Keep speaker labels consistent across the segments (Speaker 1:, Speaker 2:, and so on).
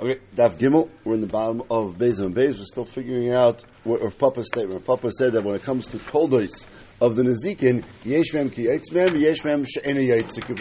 Speaker 1: Okay, Daf Gimel. We're in the bottom of Beis and Beis. We're still figuring out what Rav Papa statement. Rav Papa said that when it comes to koldos of the Nezikin, yesh mem ki yaitz mem, yesh mem she'ena yaitz ki.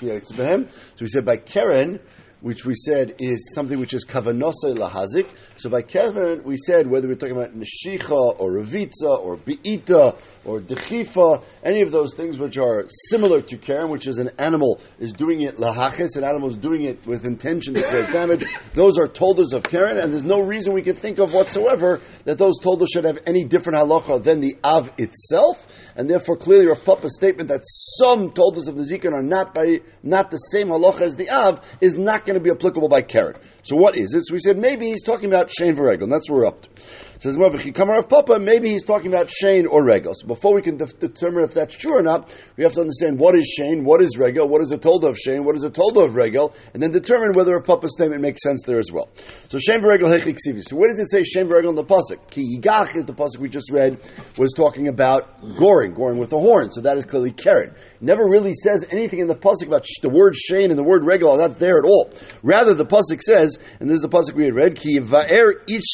Speaker 1: So we said by Keren, which we said is something which is kavanose lahazik. So by keren, we said whether we're talking about neshicha or revitza or beita or dechifa, any of those things which are similar to keren, which is an animal is doing it lahachis, an animal is doing it with intention to cause damage. Those are toldas of keren, and there's no reason we can think of whatsoever that those toldas should have any different halacha than the av itself, and therefore clearly Rav Papa's statement that some toldas of the zikin are not by not the same halacha as the av is not going to be applicable by Karen. So what is it? So we said maybe he's talking about Shane Varegel, and that's where we're up to. It says Kamar of Papa, maybe he's talking about Shane or Regel. So before we can de- determine if that's true or not, we have to understand what is Shane, what is Regel, what is a told of Shane, what is a told of Regel, and then determine whether a Papa's statement makes sense there as well. So Shane Varegel Hechiksivi. So where does it say Shane Varegel in the pasuk? Ki Yigach, the pasuk we just read, was talking about goring, goring with the horn. So that is clearly Karen. Never really says anything in the pasuk about sh- the word Shane and the word Regel are not there at all. Rather, the pasuk says, and this is the pasuk we had read, Ki Va'er each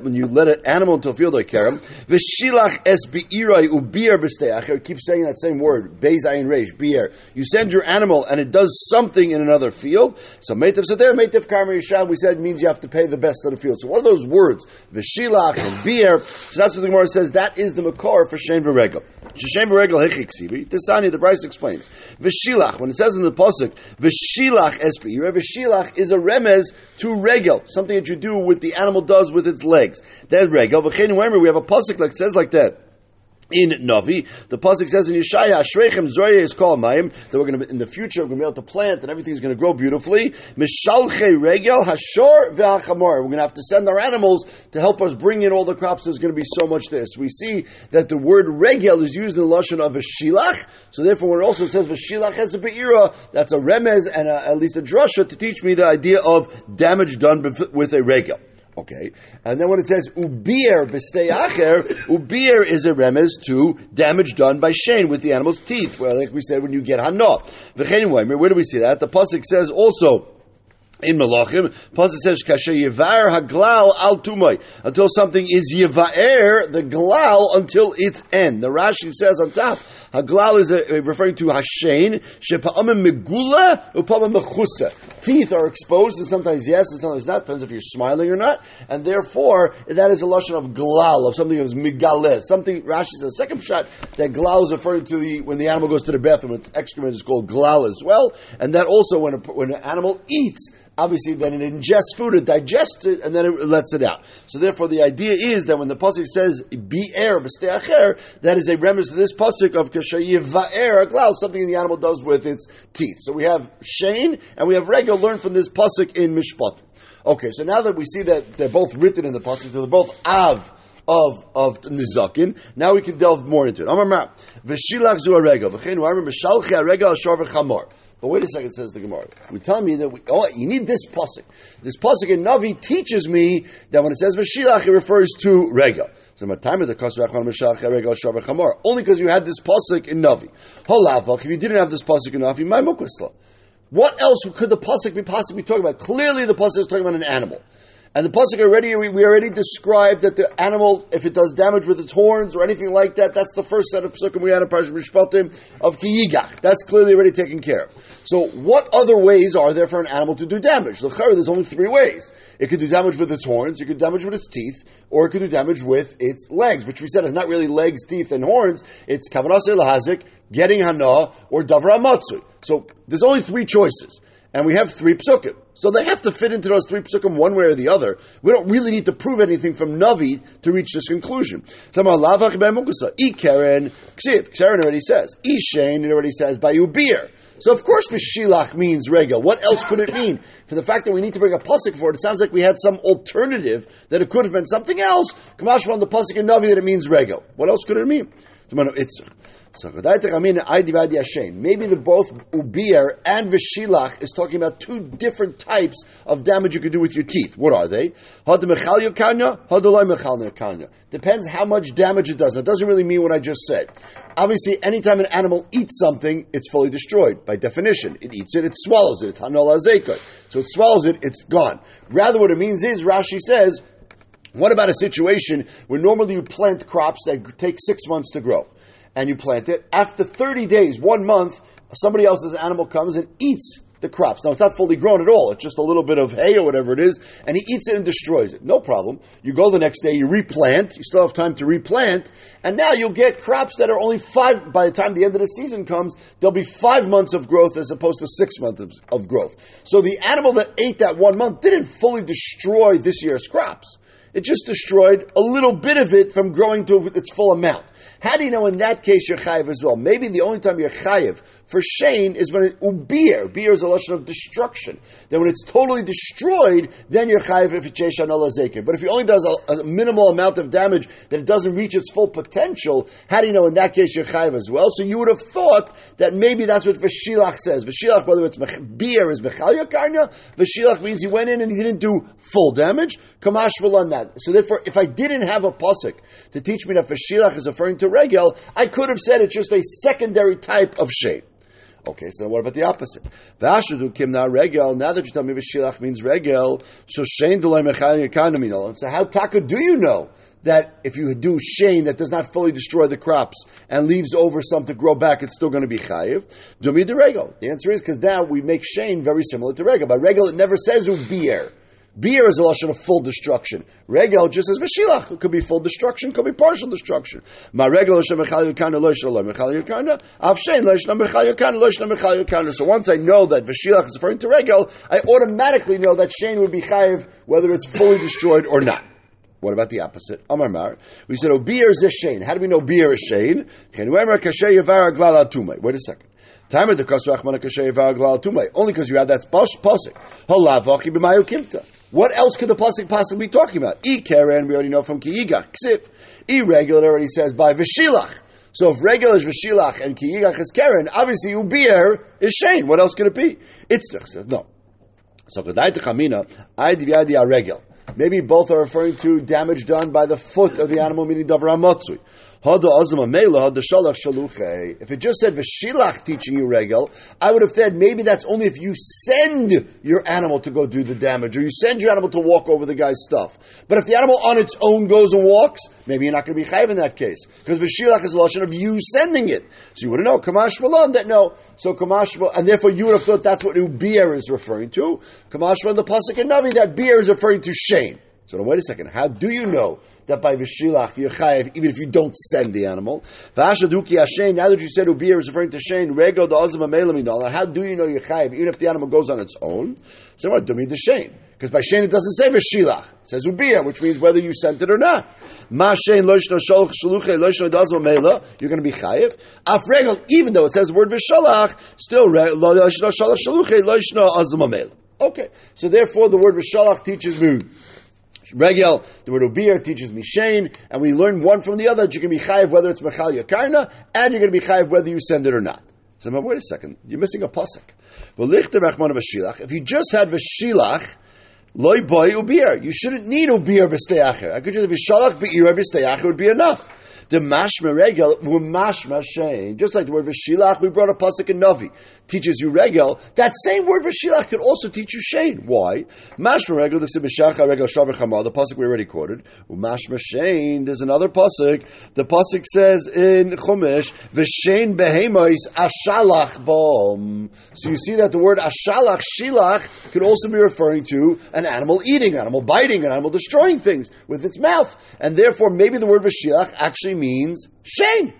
Speaker 1: when you let an animal a field like Kerem, V'shilach es bi'irai u'bi'er b'steach, it keeps saying that same word, Beis ayin reish, bi'er. You send your animal and it does something in another field, so meitav sadeh, meitav karmer yisham, we said means you have to pay the best of the field. So what are those words? V'shilach and bi'er, so that's what the Gemara says, that is the makar for Shem v'regel. Shem v'regel hechiksivi, Tisani, the Bryce explains. V'shilach, when it says in the pasuk, V'shilach es bi'er, V'shilach is a remez to regel, something that you do with the animal does with its legs. That regel. Remember, we have a pasuk that says like that in Navi. The pasuk says in Yeshaya, "Ashreichem Zoya is called Mayim." That we're going to in the future we're going to be able to plant and everything's going to grow beautifully. Mishalche Regel Hashor ve'Achamor. We're going to have to send our animals to help us bring in all the crops. There's going to be so much this. We see that the word Regel is used in the lashon of a shilach. So therefore, when it also says v'shilach has a beira, that's a remez and a, at least a drasha to teach me the idea of damage done with a regel. Okay, and then when it says ubir b'stei acher, ubir is a remez to damage done by shane with the animal's teeth. Well, like we said, when you get hana. Where do we see that? The pasuk says also in Malachim, Pasuk says, "Kasher yivar haglal al tumay," until something is yivaer the glal until its end. The Rashi says on top, haglal is a, referring to hashain shepa'amim megula upamim mechusa. Teeth are exposed, and sometimes yes, and sometimes not. Depends if you're smiling or not, and therefore that is a lashon of glal of something that is migaleh. Something Rashi says second shot that glal is referring to the when the animal goes to the bathroom, its excrement is called glal as well, and that also when a, when an animal eats obviously then it ingests food, it digests it, and then it lets it out. So therefore, the idea is that when the pasuk says "be air b'steacher," that is a remnant to this pasuk of kashayiv va'er aglau, something the animal does with its teeth. So we have shane and we have regular learned from this pasuk in Mishpat. Okay, so now that we see that they're both written in the pasuk, they're both av of of nizakin. Now we can delve more into it. Amar v'shilach zu shor v'chamor. But wait a second, says the Gemara. We tell me that we, oh, you need this pasuk. This pasuk in Navi teaches me that when it says v'shilach, it refers to regel. So my time of the regel Only because you had this pasuk in Navi. Holavach. If you didn't have this pasuk in Navi, my mukasla. What else could the pasuk be possibly talking about? Clearly, the pasuk is talking about an animal. And the pasuk already we, already described that the animal, if it does damage with its horns or anything like that, that's the first set of pasukim we had in Parashat Mishpatim of kiyigach. That's clearly already taken care of. So, what other ways are there for an animal to do damage? There's only three ways. It could do damage with its horns, it could damage with its teeth, or it could do damage with its legs, which we said is not really legs, teeth, and horns. It's kavanase lahazik, getting hana, or davra matsui. So, there's only three choices and we have three psukim. So they have to fit into those three psukim one way or the other. We don't really need to prove anything from Navi to reach this conclusion. Karen, Karen already says. Ishain, it already says, Bayu beer. So of course Vishilach means regel. What else could it mean? For the fact that we need to bring a pasuk for it, it sounds like we had some alternative that it could have been something else. Kamash on the pasuk in Navi that it means regel. What else could it mean? Maybe the both ubir and vishilach is talking about two different types of damage you can do with your teeth. What are they? Depends how much damage it does. It doesn't really mean what I just said. Obviously, anytime an animal eats something, it's fully destroyed by definition. It eats it, it swallows it. So it swallows it, it's gone. Rather, what it means is Rashi says. What about a situation where normally you plant crops that take six months to grow? and you plant it. After 30 days, one month, somebody else's animal comes and eats the crops. Now, it's not fully grown at all. It's just a little bit of hay or whatever it is, and he eats it and destroys it. No problem. You go the next day, you replant. You still have time to replant, and now you'll get crops that are only five, by the time the end of the season comes, there'll be five months of growth as opposed to six months of, of growth. So the animal that ate that one month didn't fully destroy this year's crops. It just destroyed a little bit of it from growing to its full amount. How do you know in that case you're chayiv as well? Maybe the only time you're chayiv for shane is when it ubir. Beer is a lesson of destruction. Then when it's totally destroyed, then you're chayiv if it's yeshan But if he only does a, a, minimal amount of damage that it doesn't reach its full potential, how do you know in that case you're chayiv as well? So you would have thought that maybe that's what Vashilach says. Vashilach, whether it's beer is mechal yakarna, Vashilach means he went in and he didn't do full damage. Kamash will on that. So therefore, if I didn't have a pasuk to teach me that Vashilach is referring to regel, I could have said it's just a secondary type of shape. Okay, so what about the opposite? Vashudu kimna regel. Now that you tell me v'shilach means regel, so shein delay mechayim So how taka do you know that if you do shane that does not fully destroy the crops and leaves over some to grow back, it's still going to be chayiv? Do me the regel. The answer is because now we make shane very similar to regel. By regel, it never says ubier. Beer is a lashon of full destruction. Regel just says v'shilach. It could be full destruction, could be partial destruction. Mechal yukana. So once I know that v'shilach is referring to regel, I automatically know that shein would be chayiv whether it's fully destroyed or not. What about the opposite? Amar Mar. We said, "Oh, beer is shane." How do we know beer is shane? Wait a second. Time of the Only because you have that pasuk. Halavachi b'mayu kimta. What else could the pasuk possibly be talking about? E keren, we already know from kiyigach. Ksif. Irregular already says by v'shilach. So if regular is v'shilach and kiyigach is keren, obviously ubir is shane. What else could it be? It's no. So kedai techamina, I divyadi regel. Maybe both are referring to damage done by the foot of the animal, meaning If it just said Vashilach teaching you regel, I would have said maybe that's only if you send your animal to go do the damage, or you send your animal to walk over the guy's stuff. But if the animal on its own goes and walks, maybe you're not going to be chayiv in that case. Because Vashilach is a lotion of you sending it. So you wouldn't know, Kamash Malon, that no. So Kamash and therefore you would have thought that's what Ubir is referring to. Kamash the Pasuk and Navi, that beer is referring to Shane. So now wait a second. How do you know that by Vishilach you're chayiv even if you don't send the animal? V'ashaduki Hashem. Now that you said ubir is referring to Shane, rego the azim How do you know you're chayiv even if the animal goes on its own? So what? Do me the Shane. Because by Shane it doesn't say Vishilach. It says ubir, which means whether you sent it or not. Ma Shane loishno shaluche loishno dazim mela. You're going to be chayiv. Af regel, even though it says the word Vishalach, still loishno sholch shaluche loishno azim mela. Okay, so therefore the word Vishalach teaches me Regel, the word ubir teaches me shane, and we learn one from the other that you can be chayiv whether it's mechal yakarna, and you're going to be chayiv whether you send it or not. So, wait a second, you're missing a pasuk. If you just had v'shilach, loy boy ubir, you shouldn't need ubir b'steyacher. I could just have v'shalach be'ir b'steyacher would be enough. The mashma regel mashma shein. Just like the word v'shilach, we brought a pasuk in Navi teaches you regel. That same word v'shilach could also teach you shein. Why? Mashma regel the sibishacha regel shavachama. The pasuk we already quoted. Mashma shein. There's another pasuk. The pasuk says in Chumash v'shein behemois ashalach bom. So you see that the word ashalach shilach could also be referring to an animal eating, an animal biting, an animal destroying things with its mouth, and therefore maybe the word v'shilach actually means shein.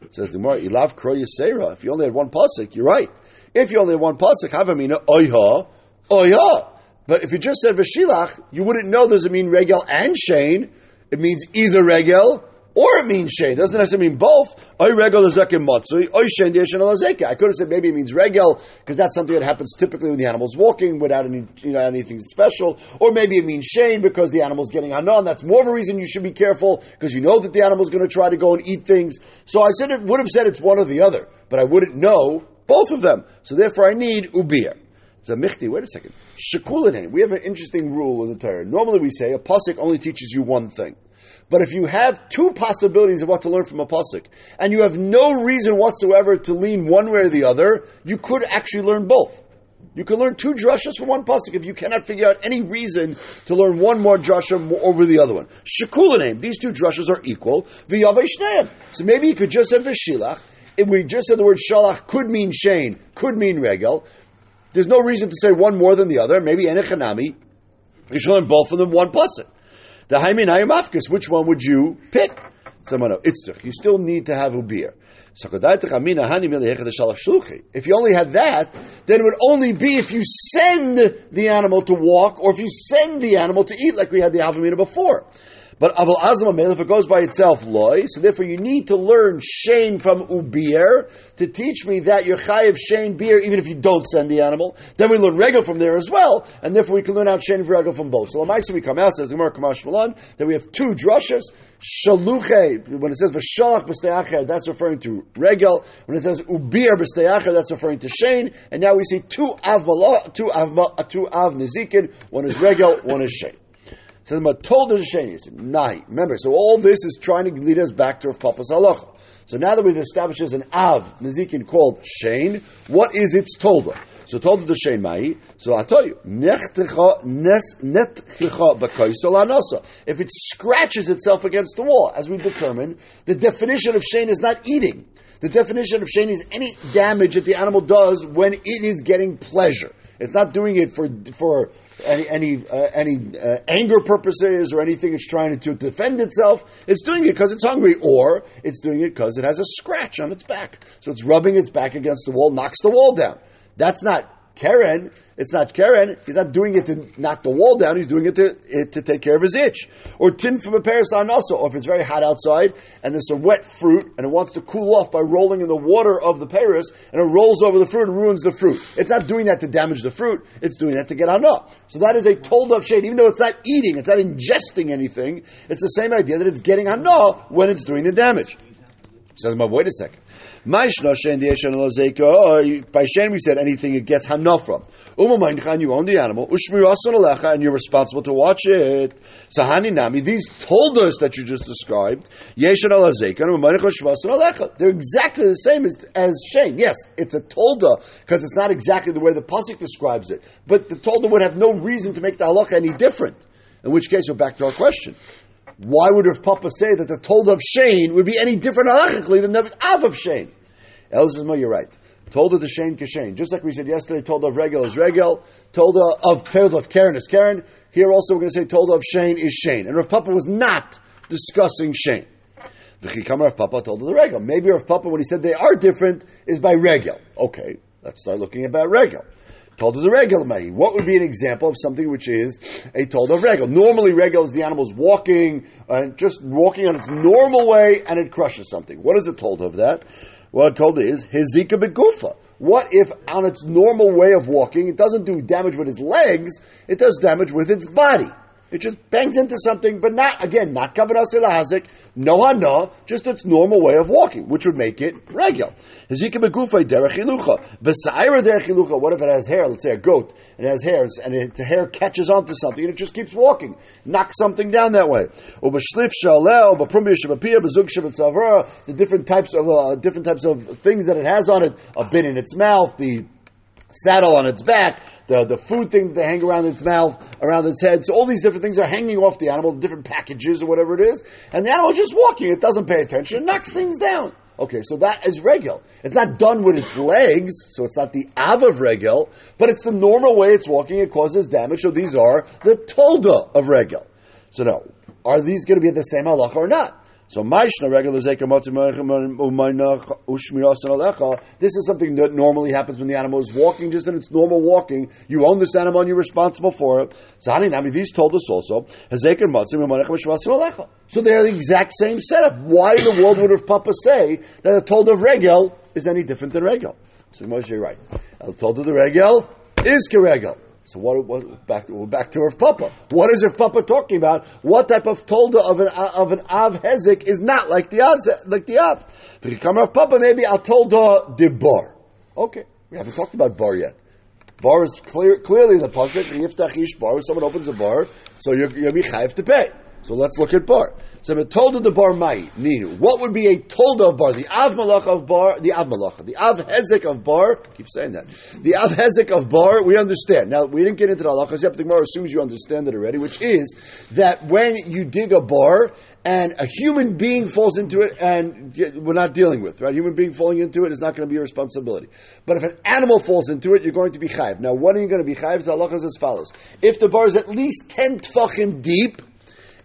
Speaker 1: It says the more ilav kro yisera. If you only had one pasuk, you're right. If you only had one pasuk, havamina oyha oyha. But if you just said v'shilach, you wouldn't know does it mean regel and shane. It means either regel Or it means Shane. Doesn't necessarily mean both. Oy regel lezekim matzui, oy Shane lezeka. I could have said maybe it means regel, because that's something that happens typically when the animal's walking without any, you know, anything special. Or maybe it means Shane because the animal's getting hana, that's more of a reason you should be careful, because you know that the animal's going to try to go and eat things. So I said it would have said it's one or the other, but I wouldn't know both of them. So therefore I need ubir. Zamichti, wait a second. Shekulinay. We have an interesting rule in the Torah. Normally we say a pasuk only teaches you one thing. But if you have two possibilities of what to learn from a pasuk, and you have no reason whatsoever to lean one way or the other, you could actually learn both. You can learn two drashas from one pasuk if you cannot figure out any reason to learn one more drasha over the other one. Shekulanim, these two drashas are equal. So maybe you could just say v'shilach. We just said the word shalach could mean shane, could mean regel. There's no reason to say one more than the other. Maybe enechanami. You should learn both of them one pasuk. The Haimin Hayamafkas, which one would you pick? Someone else. You still need to have ubir. If you only had that, then it would only be if you send the animal to walk or if you send the animal to eat, like we had the Avamina before. But Aval Azam if it goes by itself, loy. So therefore, you need to learn Shane from Ubir to teach me that you're Chayiv Shane beer, even if you don't send the animal. Then we learn Regel from there as well, and therefore we can learn out Shane Regel from both. So Lamaisa, we come out, says the Kamash Malan, that we have two drushes. Shaluche, when it says Vashalach B'steyacher, that's referring to Regel. When it says Ubir B'steyacher, that's referring to Shane. And now we see two Av two Av, two Av Nizikin. One is Regel, one is Shane. Says told the Sheni. Nahi. Remember, so all this is trying to lead us back to Rav Papa's halacha. So now that we've established there's an Av Nezikin called Shane, what is its tolda? So told the Shane Mai. So I tell you, if it scratches itself against the wall, as we determined, the definition of Shane is not eating. The definition of Shane is any damage that the animal does when it is getting pleasure. It's not doing it for for any any uh, any uh, anger purposes or anything it's trying to defend itself. It's doing it because it's hungry, or it's doing it because it has a scratch on its back. So it's rubbing its back against the wall, knocks the wall down. That's not Karen, it's not Karen. He's not doing it to knock the wall down. He's doing it to it, to take care of his itch. Or tin from a parasite also. Or if it's very hot outside and there's some wet fruit and it wants to cool off by rolling in the water of the paris and it rolls over the fruit and ruins the fruit. It's not doing that to damage the fruit. It's doing that to get on up. So that is a told of shade. Even though it's not eating, it's not ingesting anything. It's the same idea that it's getting on when it's doing the damage. Says, wait a second. By Shen we said anything it gets hana from. You own the animal. Ushmi Rasulalacha, and you're responsible to watch it. So Nami, these told us that you just described. Yeshmiyosun al-Alecha, they're exactly the same as, as. Yes, it's a tolda because it's not exactly the way the pasuk describes it. But the tolda would have no reason to make the halacha any different. In which case, we're back to our question why would Rav Papa say that the told of Shane would be any different halachically than the Av of Shane? Elzizma, you're right. Told of the Shane. Just like we said yesterday, told of Regel is Regel, told of told of Karen is Karen. Here also we're going to say told of Shane is Shane. And Rav Papa was not discussing Shane. The Chikam Rav Papa told of the Regel. Maybe Rav Papa, when he said they are different, is by Regel. Okay, let's start looking about Regel. Told of the regel What would be an example of something which is a told of regel? Normally, regel is the animal's walking, uh, just walking on its normal way, and it crushes something. What is it told of that? What told is hezika begufa. What if on its normal way of walking, it doesn't do damage with its legs, it does damage with its body? It just bangs into something, but not, again, not kavanas ilahazik, no hana, just its normal way of walking, which would make it regular. Hezika begufay derechilucha. Besaira derechilucha, what if it has hair, let's say a goat, and it has hairs, and it, the hair catches onto something, and it just keeps walking, knocks something down that way. Ubashlif the different types of, uh, different types of things that it has on it, a bit in its mouth, the saddle on its back, the, the food thing that they hang around its mouth, around its head. So all these different things are hanging off the animal, different packages or whatever it is. And the animal is just walking. It doesn't pay attention. It knocks things down. Okay, so that is regel. It's not done with its legs, so it's not the av of regel, but it's the normal way it's walking. It causes damage. So these are the tolda of regel. So now, are these going to be the same halacha or not? So regular. This is something that normally happens when the animal is walking, just in its normal walking. You own this animal and you're responsible for it. So these told us also. So they are the exact same setup. Why in the world would Rav Papa say that a told of regel is any different than regel? So Moshe, right. A told of the regel is keregel. So what, what back back to Rav Papa. What is Rav Papa talking about? What type of tolda of an of an av hezek is not like the av like the av? If you come Rav Papa, maybe I'll tolda de bar. Okay, we haven't talked about bar yet. Bar is clear, clearly the pasuk. Yiftach ish bar. Someone opens a bar, so you're, you're be chayiv to pay. So let's look at bar. So tolda the bar mai ninu. What would be a tolda of bar? The av of bar, the av the av hezek of bar. I keep saying that. The av hezek of bar. We understand. Now we didn't get into the halachas yet, but the Gemara assumes you understand it already, which is that when you dig a bar and a human being falls into it, and we're not dealing with right. Human being falling into it is not going to be a responsibility. But if an animal falls into it, you're going to be chayiv. Now, what are you going to be chayiv? The halachas as follows: If the bar is at least ten tfachim deep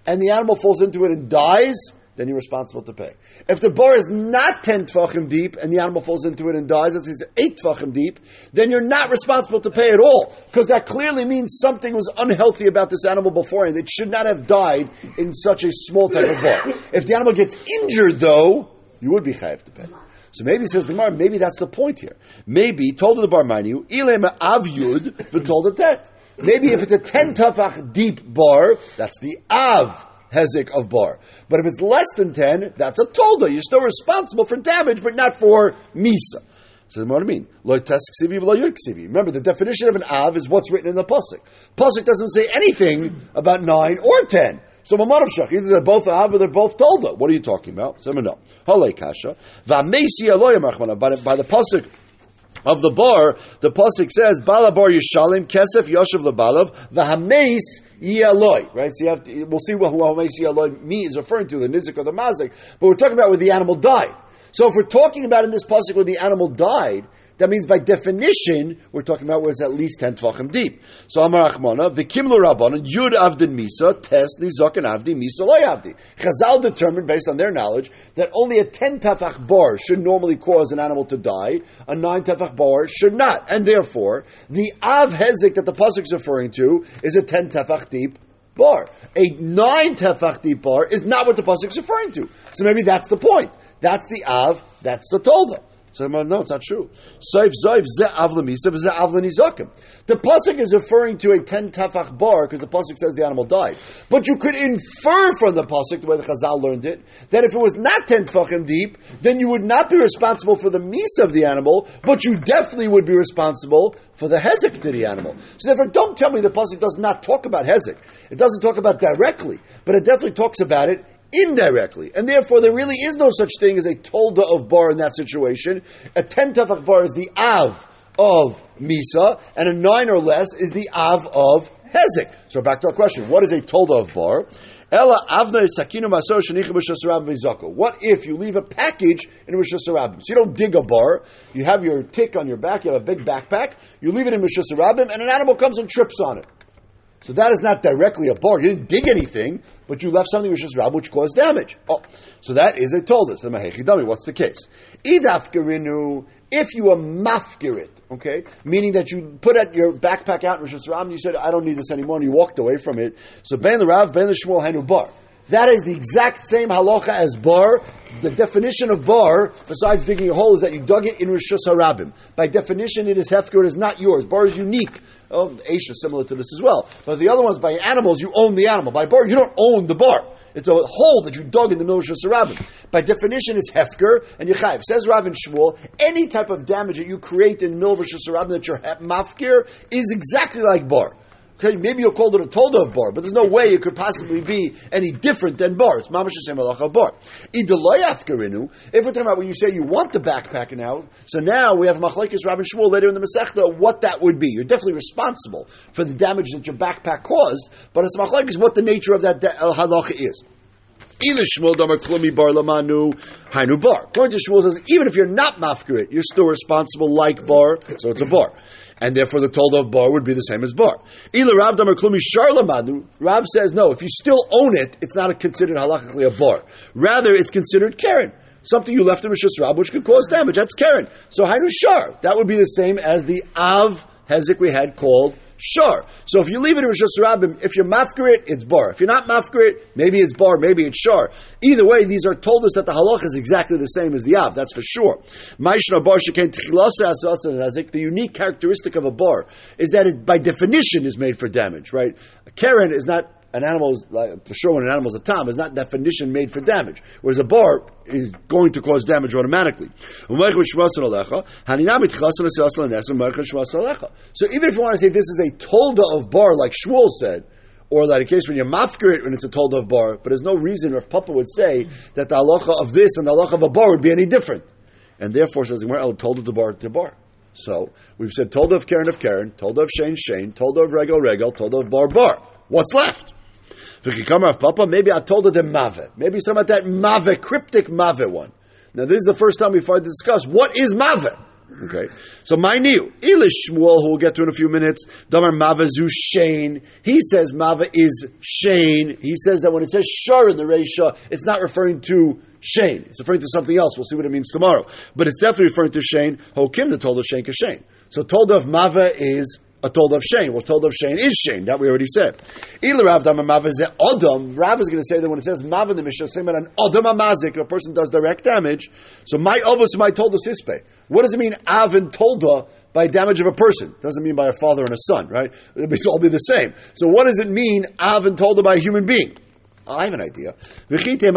Speaker 1: and the animal falls into it and dies, then you're responsible to pay. If the bar is not 10 tvachim deep and the animal falls into it and dies, it's 8 tvachim deep, then you're not responsible to pay at all. Because that clearly means something was unhealthy about this animal before and it should not have died in such a small type of bar. If the animal gets injured though, you would be chayiv to pay. So maybe says the Gemara, maybe that's the point here. Maybe told the bar manu, ilem avyud, told the tet. Maybe if it's a 10 tafach deep bar, that's the av hezek of bar. But if it's less than 10, that's a tolda. You're still responsible for damage, but not for misa. So what do I mean? Remember, the definition of an av is what's written in the pasuk. Pasuk doesn't say anything about nine or ten. So Mamarav Shach, either they're both Av or they're both Tolda. What are you talking about? So no. Hale Kasha. Vamesi By the pasuk of the bar, the pasuk says, "Balabar Yishalim Kesef Yoshev Lebalav V'Hameis Yaloi." Right. So you have to, we'll see what Hameis Yaloi me is referring to the Nizik or the Mazik, but we're talking about where the animal died. So if we're talking about in this pasuk where the animal died, that means by definition, we're talking about where it's at least 10 tvachim deep. So Amar Achmana, Vikim Rabbanon, Yud Avdin Misa, Tes Nizok Avdi, Misa Loy Avdi. Chazal determined, based on their knowledge, that only a 10 tefach bar should normally cause an animal to die, a 9 tefach bar should not. And therefore, the Av Hezek that the Pasuk is referring to is a 10 tefach deep bar. A 9 tefach deep bar is not what the Pasuk is referring to. So maybe that's the point. That's the Av, that's the Tolda. So no, it's not true. The pasuk is referring to a ten tefach bar because the pasuk says the animal died. But you could infer from the pasuk, the way the Chazal learned it, that if it was not ten tefachim deep, then you would not be responsible for the misa of the animal, but you definitely would be responsible for the hezek to the animal. So therefore, don't tell me the pasuk does not talk about hezek. It doesn't talk about directly, but it definitely talks about it indirectly. And therefore, there really is no such thing as a tolda of bar in that situation. A 10 tefach bar is the av of misa, and a 9 or less is the av of hezek. So back to our question. What is a tolda of bar? Ella avna sakinu masor shenichim What if you leave a package in Rosh So you don't dig a bar. You have your tick on your back. You have a big backpack. You leave it in Rosh and an animal comes and trips on it. So that is not directly a bar. You didn't dig anything, but you left something which is rab, which caused damage. Oh, so that is a toldus. The what's the case? If you are mafgirit, okay, meaning that you put at your backpack out in Rosh and you said, I don't need this anymore, and you walked away from it. So ben the Rav, ben the Shmuel, Hanu bar. That is the exact same halacha as bar. The definition of bar, besides digging a hole, is that you dug it in Rishus Harabim. By definition, it is hefker, it is not yours. Bar is unique. Oh, Aish is similar to this as well. But the other ones, by animals, you own the animal. By bar, you don't own the bar. It's a hole that you dug in the middle of. By definition, it's hefker and yechayiv. Says Rav and Shmuel, any type of damage that you create in the middle of that you're mafkir is exactly like bar. Okay, maybe you'll call it a tolda of bar, but there's no way it could possibly be any different than bar. It's mamash same halacha bar. If we're talking about when you say you want the backpack now, so now we have machlekes Rav and Shmuel later in the Masechta, what that would be. You're definitely responsible for the damage that your backpack caused, but it's machlekes what the nature of that uh, halacha is. Either Shmuel Damar Klumi Bar Lamanu Hainu Bar. According to Shmuel says, even if you're not mafkirit, you're still responsible like bar, so it's a bar. And therefore the told of bar would be the same as bar. Either Rav Damar Klumi Sharlamanu, Rav says, no, if you still own it, it's not considered halachically a bar. Rather, it's considered Karen something you left in Rishus Rab, which could cause damage. That's Karen. So Hainu Shar, that would be the same as the Av Hezek we had called Shar. So if you leave it in Rishus Rabbim, if you're mafkarit, it's bar. If you're not mafkarit, maybe it's bar, maybe it's shar. Either way, these are told us that the halach is exactly the same as the av. That's for sure. The unique characteristic of a bar is that it, by definition, is made for damage. Right? A Karen is not an animal is like, for sure when an animal is a tom is not definition made for damage, whereas a bar is going to cause damage automatically. So even if you want to say this is a tolda of bar, like Shmuel said, or that in case when you're mafkir when it's a tolda of bar, but there's no reason, if Papa would say that the halacha of this and the halacha of a bar would be any different, and therefore says well, oh, told of bar to bar. So we've said told of Karen of Karen, told of Shane Shane, told of Regel Regel, told of Bar Bar. What's left? Of Papa, maybe I told her the Mave. Maybe he's talking about that Mave, cryptic Mave one. Now, this is the first time we find to discuss what is Mave. Okay, so my new Elish Shmuel, who we'll get to in a few minutes, Damar Mavazu Shane. He says Mava is Shane. He says that when it says Shar in the Reisha, it's not referring to Shane. It's referring to something else. We'll see what it means tomorrow. But it's definitely referring to Shane. Hokim the told of Shane Shane. So told of Mava is a told of Shane. What's told of Shane is Shane. That we already said. Ila Rav is Odom. Is going to say that when it says Mav in the Mishnah, about an Odom Amazik, a person does direct damage. So my Ovos, my Tolda Sispe. What does it mean, Av and Tolda? by damage of a person. Doesn't mean by a father and a son, right? It all be the same. So what does it mean, av and tolda by a human being? I have an idea. Maybe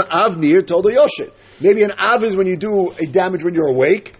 Speaker 1: an av is when you do a damage when you're awake,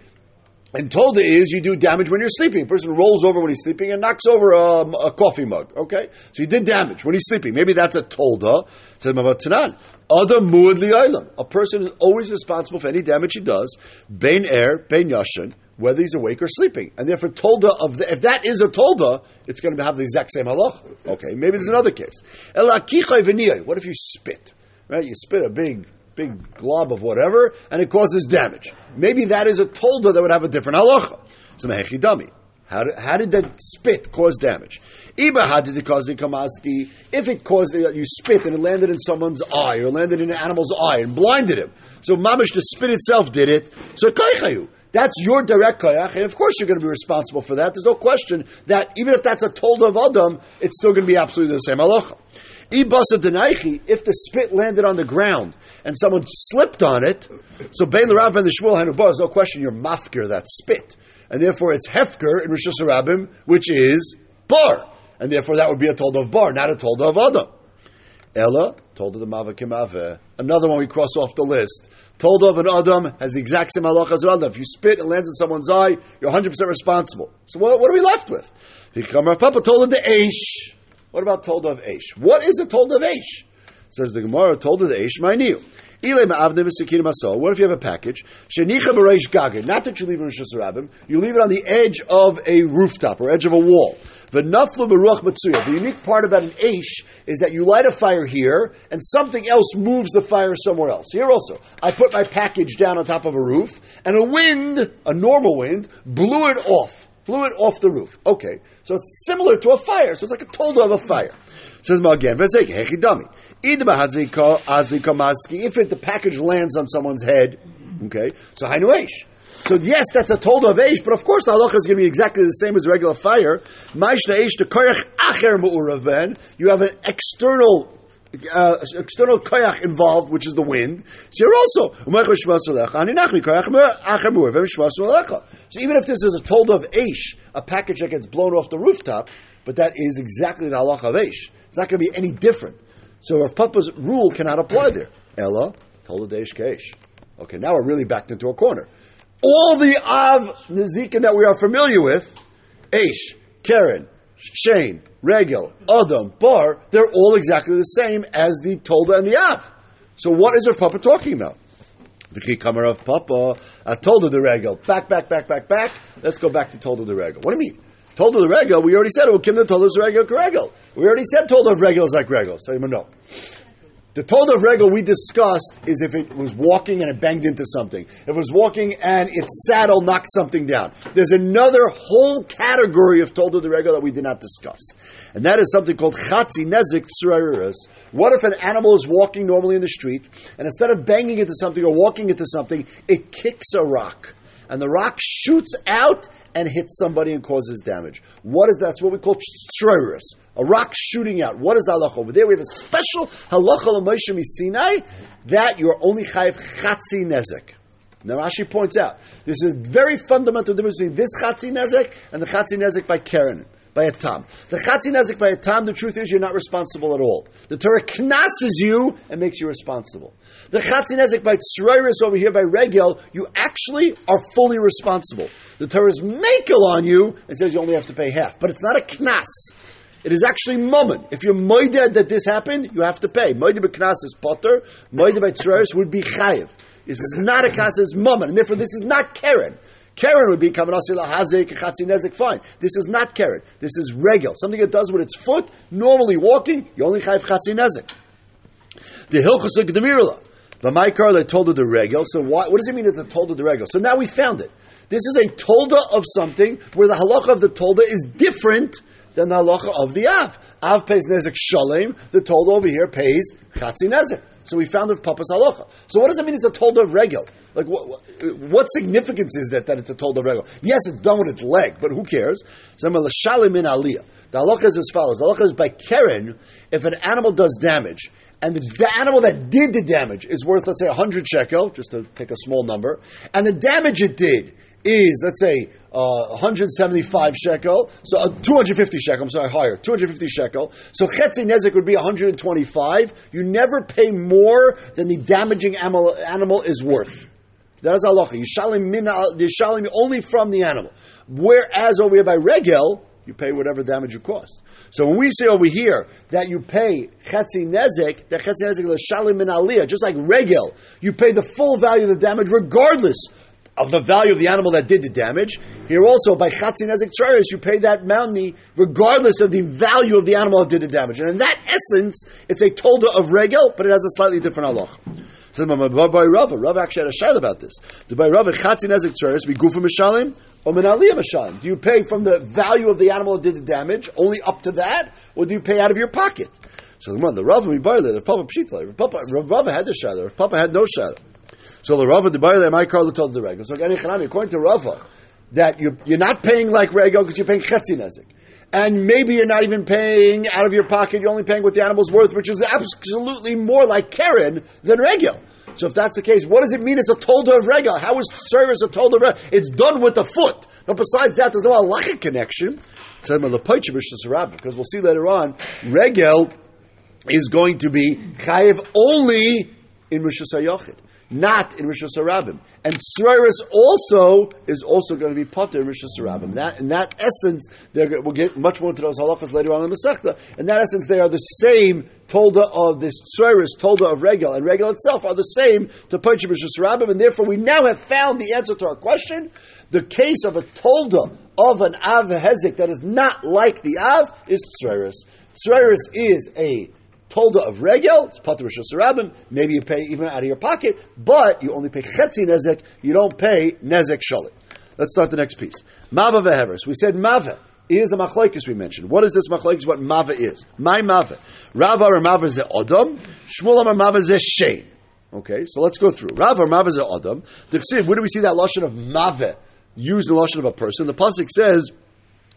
Speaker 1: and tolda is you do damage when you're sleeping. A person rolls over when he's sleeping and knocks over a, a coffee mug. Okay, so you did damage when he's sleeping. Maybe that's a tolda. Says Tanan. Other muad A person is always responsible for any damage he does. Bain air, bain yashin, whether he's awake or sleeping. And therefore, tolda of the, if that is a tolda, it's going to have the exact same halach. Okay, maybe there's another case. What if you spit? Right, you spit a big big glob of whatever, and it causes damage. Maybe that is a tolda that would have a different halacha. So mehechi dummy. How did, how did that spit cause damage? Iba, how did it cause the kamaski? If it caused uh, you spit and it landed in someone's eye or landed in an animal's eye and blinded him, so mamish the spit itself did it. So kaichayu. That's your direct koyach, and of course you're going to be responsible for that. There's no question that even if that's a tolda of Adam, it's still going to be absolutely the same halacha. If the spit landed on the ground and someone slipped on it, so Bein Rav and the Shmuel Hanubar, there's no question you're mafkir, that spit. And therefore it's hefker in Rishus Harabim, which is bar. And therefore that would be a told of bar, not a told of Adam. Ella, told of the Mavakimave, Another one we cross off the list. Told of an Adam has the exact same halacha as Adam. If you spit and lands in someone's eye, you're 100% responsible. So what, what are we left with? He come Papa told him the Aish. What about told of Aish? What is a told of Aish? Says the Gemara, told of Aish, my new. What if you have a package? Not that you leave it in Hashanah, you leave it on the edge of a rooftop or edge of a wall. The unique part about an Aish is that you light a fire here and something else moves the fire somewhere else. Here also, I put my package down on top of a roof and a wind, a normal wind, blew it off blew it off the roof. Okay, so it's similar to a fire. So it's like a tolda of a fire. Says Magen, if it, the package lands on someone's head, okay, so hainu eish. So yes, that's a tolda of eish, but of course the halacha is going to be exactly the same as regular fire. You have an external uh, external koyach involved, which is the wind. So you're also so even if this is a told of Aish, a package that gets blown off the rooftop, but that is exactly the halacha of Aish. It's not going to be any different. So if Papa's rule cannot apply there. Ella told Aish Keish. Okay, now we're really backed into a corner. All the Av Nezikin that we are familiar with, Aish, Karen, Shane, Regel, Adam, Bar, they're all exactly the same as the Tolda and the Av. So what is Rav Papa talking about? V'chi kamar of Papa, uh, Tolda the Regel. Back, back, back, back, back. Let's go back to Tolda the Regel. What do you mean? Tolda the Regel, we already said, oh, Kim the Tolda the Regel, Regel. We already said Tolda of Regel is like Regel. So, no. The told of regel we discussed is if it was walking and it banged into something. If it was walking and its saddle knocked something down. There's another whole category of told of the regel that we did not discuss. And that is something called chatzi nezik tzrariris. What if an animal is walking normally in the street and instead of banging into something or walking into something, it kicks a rock? And the rock shoots out and hits somebody and causes damage. What is that? That's what we call tzrariris a rock shooting out. What is the halacha over there? We have a special halacha l'Moshe Sinai that you're only chayiv chatzi nezek. Now Rashi points out this is a very fundamental difference between this chatzi nezek and the chatzi nezek by Karen. By a tam. The chatzi nezek by a tam, the truth is you're not responsible at all. The Torah knasses you and makes you responsible. The chatzi nezek by tzroiris over here by regel, you actually are fully responsible. The Torah is makel on you and says you only have to pay half. But it's not a knas. It is actually moment. If you're moided that this happened, you have to pay. Moided b'knas is potter. Moided by tzeres would be chayiv. This is not a kas, it's moment. And therefore this is not Karen. Karen would be kavanasi lahazik, chatzi nezik, fine. This is not Karen. This is regel. Something it does with its foot, normally walking, you only chayiv chatzi nezik. The hilchus of the The Maikar that told her the regel. So why, what does it mean that the told the regel? So now we found it. This is a tolda of something where the halacha of the tolda is different than the halacha of the Av. Av pays nezek shalem. The tolda over here pays chatzi nezek. So we found of papas halacha. So what does that mean? It's a told of regel. Like what, what, significance is that that it's a told of regel? Yes, it's done with its leg, but who cares? So shalim in aliyah. The halacha is as follows. The halacha is by keren. If an animal does damage, and the, the, animal that did the damage is worth, let's say, 100 shekel, just to pick a small number, and the damage it did is, let's say, uh, 175 shekel, so uh, 250 shekel, I'm sorry, higher, 250 shekel. So chetzi nezek would be 125. You never pay more than the damaging animal, animal is worth. That is halacha. You shalim minal the shalim only from the animal. Whereas over here by regel, you pay whatever damage you cost. So when we say over here that you pay chetzi nezek, that chetzi nezek is shalim min aliyah, just like regel, you pay the full value of the damage regardless of the value of the animal that did the damage. Here also, by chatzin tzaris, you pay that money regardless of the value of the animal that did the damage. And in that essence, it's a tolda of regel, but it has a slightly different halach. So by Rava, Rava actually had a shayla about this. The by Rava chatzin nezik tzaris, we mishalim, or. Do you pay from the value of the animal that did the damage, only up to that, or do you pay out of your pocket? So the one, the buy if Papa Pshita, if Papa Rava had the shayla, if Papa had no shayla. So the Rava the Baile, my car told the Rego. So according to Rava, that you're, you're not paying like Rego because you're paying Chetzi Nezik. And maybe you're not even paying out of your pocket, you're only paying what the animal's worth, which is absolutely more like Karen than Regel. So if that's the case, what does it mean it's a tolda of Regel? How is service a tolda of Regel? It's done with the foot. But besides that, there's no halachic connection. Because we'll see later on, Regel is going to be chayiv only in Rishus Harabim not in Rishus Harabim. And Sreiris also is also going to be potter in Rishus Harabim. That, in that essence, we'll get much more into those halachas later on in the Masechta. In that essence, they are the same tolda of this Sreiris, tolda of Regel, and Regel itself are the same to Pachim Rosh Hashanah. And therefore, we now have found the answer to our question. The case of a tolda of an Av Hezik that is not like the Av is Sreiris. Sreiris is a tolda of regel, it's pater Sarabim, maybe you pay even out of your pocket, but you only pay chetzi nezek, you don't pay nezek shalit. Let's start the next piece. Mava veheveris. We said mava is a machlokes we mentioned. What is this machlokes? What mava is? My mava. Rava or mava ze odom. Shmuel or mava ze shein. Okay, so let's go through. Rava or mava ze odom. Where do we see that lashon of mava used in the lashon of a person? The pasuk says.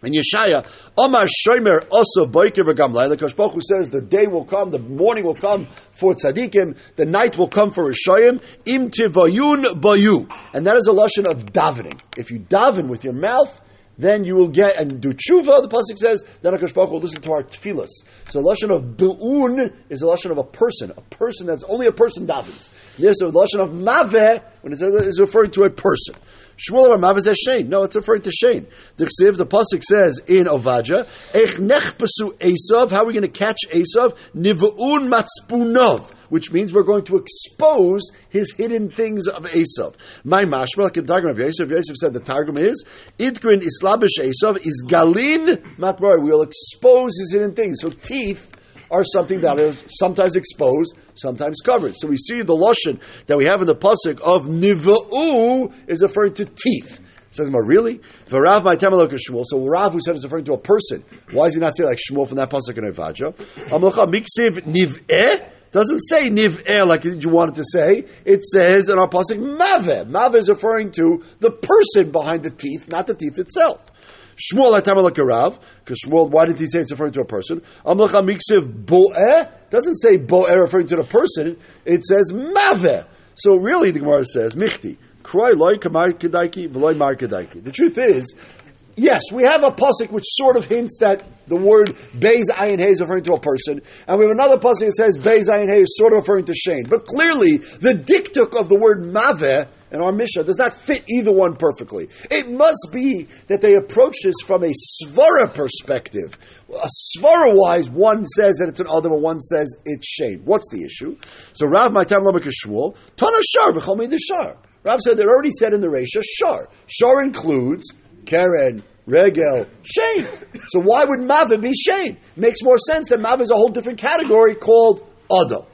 Speaker 1: And Yeshaya, Omar Shomer also Boiker v'Gamlai. The who says the day will come, the morning will come for tzaddikim, the night will come for Rishayim. Im tivayun bayu, and that is a lashon of davening. If you daven with your mouth, then you will get and do tshuva. The pasuk says then Hakadosh Baruch will listen to our tefillas. So the lashon of beun is a lashon of a person, a person that's only a person davens. There's the lashon of maveh when it is referring to a person. Shmuel is Shein. No, it's referring to Shein. The Ksiv, the pasuk says in Ovadia, Ech nechpasu Esav. How are we going to catch Esav? Nivuun matspunov, which means we're going to expose his hidden things of Esav. My mashma, like Targum of Yosef, Yosef said the Targum is Idgrin islabish Esav is galin matmar. We will expose his hidden things. So teeth are something that is sometimes exposed, sometimes covered. So we see the lotion that we have in the pasuk of niva'u is referring to teeth. Says Mar, really? V'rav my Shmuel. So Rav, who said it's referring to a person, why does he not say like Shmuel from that pasuk in Ovadia? Amlocha doesn't say niv'eh like you wanted to say. It says in our pasuk mave. Mave is referring to the person behind the teeth, not the teeth itself. Shmuel atamalak Rav, because Shmuel, why did he say it's referring to a person? Amlocha miksiv bo'eh doesn't say bo'eh referring to the person. It says mave. So really, the Gemara says michti. The truth is, yes, we have a pasuk which sort of hints that the word Beis Ayin Hey is referring to a person, and we have another pasuk that says Beis Ayin Hey is sort of referring to Shane. But clearly, the diktuk of the word Maveh in our Mishnah does not fit either one perfectly. It must be that they approach this from a svara perspective. A svara wise, one says that it's an other, and one says it's shame. What's the issue? So Rav Maitam Lamak Shmuel, Tana Shar v'chol Shar. Rav said they already said in the Resha, Shar. Shar includes Karen, Regel, Shane. So why would Mav be Shane? Makes more sense that Mav is a whole different category called Adam.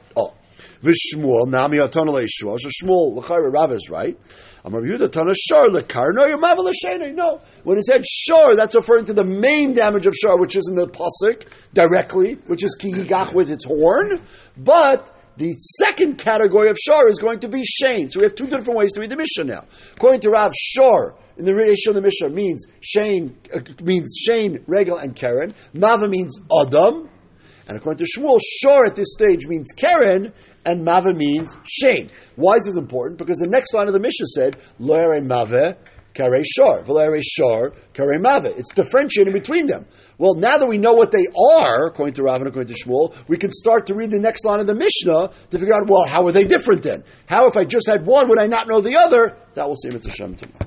Speaker 1: Vishmuel, Nami Atana Leishua. So Shmuel, L'chayra, Rav is right. Amar Yehuda Tana Shar Lekar. No, you're Mav L'Shane. No. When it said Shar, that's referring to the main damage of Shar, which is in the Pasuk directly, which is Ki with its horn. But the second category of shar is going to be shane. So we have two different ways to read the Mishnah now. According to Rav, shar in the ratio of the Mishnah means shane uh, means shane, regel, and keren. Mava means adam, and according to Shmuel, shor at this stage means keren, and mava means shane. Why is this important? Because the next line of the Mishnah said lo mave Kare Shar. Valere Shor, Kare Mave. It's differentiating between them. Well, now that we know what they are, according to Rav and according to Shmuel, we can start to read the next line of the Mishnah to figure out, well, how are they different then? How, if I just had one, would I not know the other? That will seem it's a Shem tomorrow.